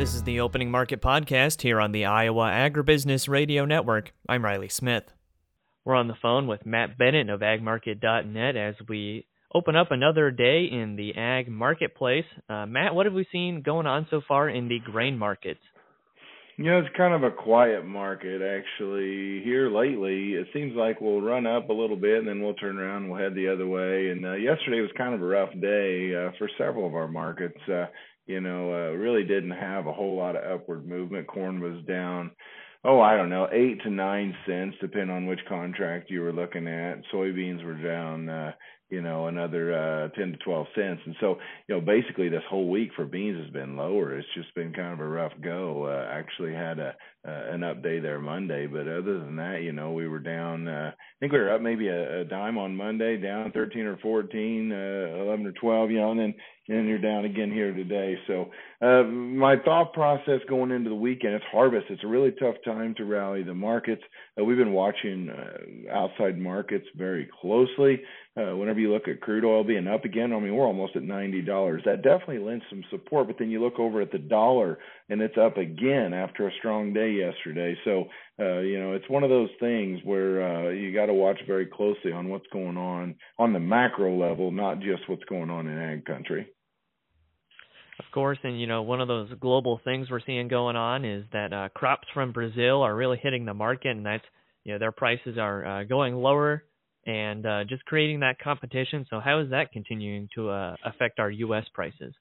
This is the Opening Market Podcast here on the Iowa Agribusiness Radio Network. I'm Riley Smith. We're on the phone with Matt Bennett of agmarket.net as we open up another day in the ag marketplace. Uh, Matt, what have we seen going on so far in the grain markets? Yeah, it's kind of a quiet market actually here lately. It seems like we'll run up a little bit and then we'll turn around and we'll head the other way. And uh, yesterday was kind of a rough day uh, for several of our markets. Uh, you know, uh, really didn't have a whole lot of upward movement. Corn was down, oh, I don't know, eight to nine cents, depending on which contract you were looking at. Soybeans were down, uh, you know, another uh, 10 to 12 cents. And so, you know, basically this whole week for beans has been lower. It's just been kind of a rough go. Uh, actually had a uh, an up day there Monday, but other than that, you know, we were down. Uh, I think we were up maybe a, a dime on Monday, down 13 or 14, uh, 11 or 12, you know, and then and you're down again here today. So uh, my thought process going into the weekend, it's harvest. It's a really tough time to rally the markets. Uh, we've been watching uh, outside markets very closely. Uh, whenever you look at crude oil being up again, I mean we're almost at ninety dollars. That definitely lends some support. But then you look over at the dollar, and it's up again after a strong day yesterday. So uh, you know it's one of those things where uh, you got to watch very closely on what's going on on the macro level, not just what's going on in ag country. Of course, and you know one of those global things we're seeing going on is that uh, crops from Brazil are really hitting the market, and that's you know their prices are uh, going lower and uh, just creating that competition. So how is that continuing to uh, affect our U.S. prices?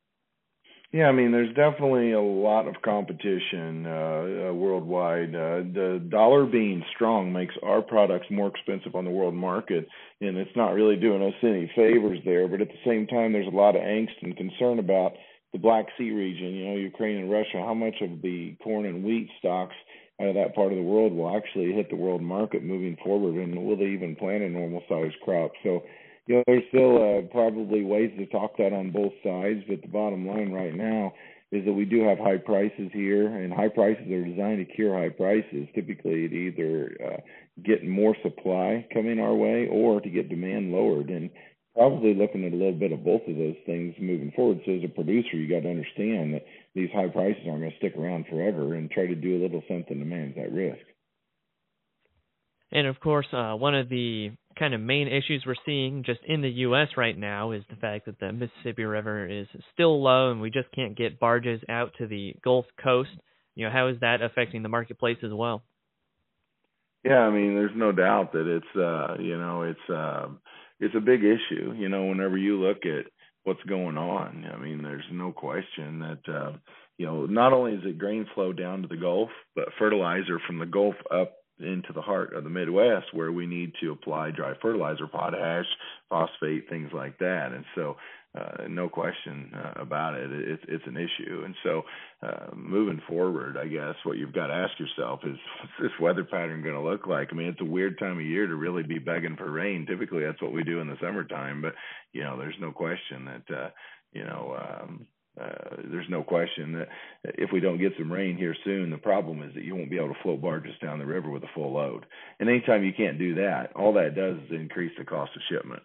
Yeah, I mean, there's definitely a lot of competition uh, uh, worldwide. Uh, the dollar being strong makes our products more expensive on the world market, and it's not really doing us any favors there. But at the same time, there's a lot of angst and concern about the Black Sea region, you know, Ukraine and Russia, how much of the corn and wheat stocks out of that part of the world will actually hit the world market moving forward, and will they even plant a normal sized crop? So, you know, there's still uh, probably ways to talk that on both sides, but the bottom line right now is that we do have high prices here, and high prices are designed to cure high prices. Typically, to either uh, get more supply coming our way or to get demand lowered. And probably looking at a little bit of both of those things moving forward. So as a producer, you got to understand that these high prices aren't going to stick around forever, and try to do a little something to manage that risk. And of course, uh, one of the kind of main issues we're seeing just in the U.S. right now is the fact that the Mississippi River is still low, and we just can't get barges out to the Gulf Coast. You know, how is that affecting the marketplace as well? Yeah, I mean, there's no doubt that it's uh, you know, it's uh, it's a big issue. You know, whenever you look at what's going on, I mean, there's no question that uh, you know not only is it grain flow down to the Gulf, but fertilizer from the Gulf up into the heart of the Midwest where we need to apply dry fertilizer, potash, phosphate, things like that. And so uh, no question uh, about it. It's it's an issue, and so uh, moving forward, I guess what you've got to ask yourself is, what's this weather pattern going to look like? I mean, it's a weird time of year to really be begging for rain. Typically, that's what we do in the summertime, but you know, there's no question that uh, you know. Um, uh, there's no question that if we don't get some rain here soon, the problem is that you won't be able to float barges down the river with a full load. And anytime you can't do that, all that does is increase the cost of shipment.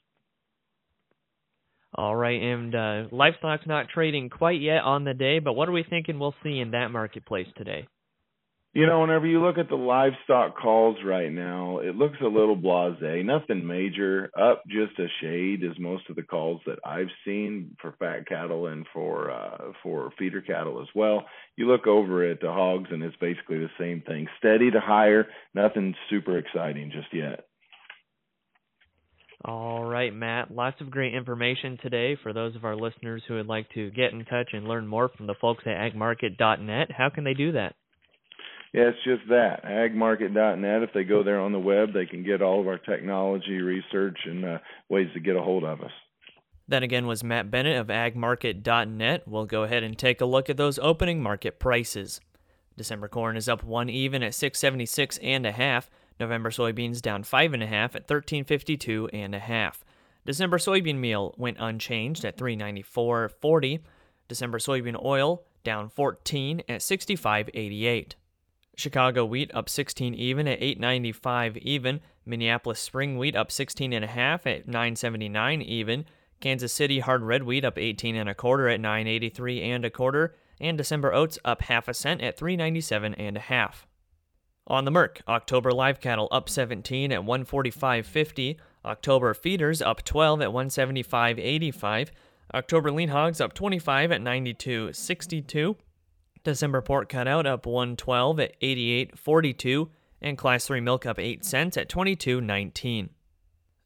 All right, and uh, livestock's not trading quite yet on the day, but what are we thinking we'll see in that marketplace today? You know, whenever you look at the livestock calls right now, it looks a little blasé. Nothing major, up just a shade is most of the calls that I've seen for fat cattle and for uh, for feeder cattle as well. You look over at the hogs, and it's basically the same thing, steady to higher. Nothing super exciting just yet. All right, Matt. Lots of great information today for those of our listeners who would like to get in touch and learn more from the folks at agmarket.net. How can they do that? Yeah, it's just that. Agmarket.net. If they go there on the web, they can get all of our technology research and uh, ways to get a hold of us. That again was Matt Bennett of agmarket.net. We'll go ahead and take a look at those opening market prices. December corn is up one even at 676 and a half. November soybeans down five and a half at 1352 and a half. December soybean meal went unchanged at 394.40. December soybean oil down 14 at 65.88. Chicago wheat up 16 even at 895 even. Minneapolis spring wheat up 16 and a half at 979 even. Kansas City hard red wheat up 18 and a quarter at 983 and a quarter. and December oats up half a cent at 397 and a half. On the Merc, October live cattle up 17 at 145.50, October feeders up 12 at 175.85, October lean hogs up 25 at 92.62, December pork cutout up 112 at 88.42, and class 3 milk up 8 cents at 22.19.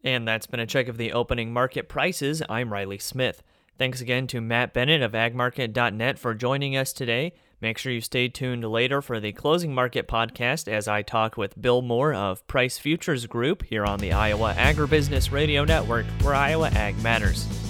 And that's been a check of the opening market prices. I'm Riley Smith. Thanks again to Matt Bennett of agmarket.net for joining us today. Make sure you stay tuned later for the Closing Market podcast as I talk with Bill Moore of Price Futures Group here on the Iowa Agribusiness Radio Network, where Iowa Ag matters.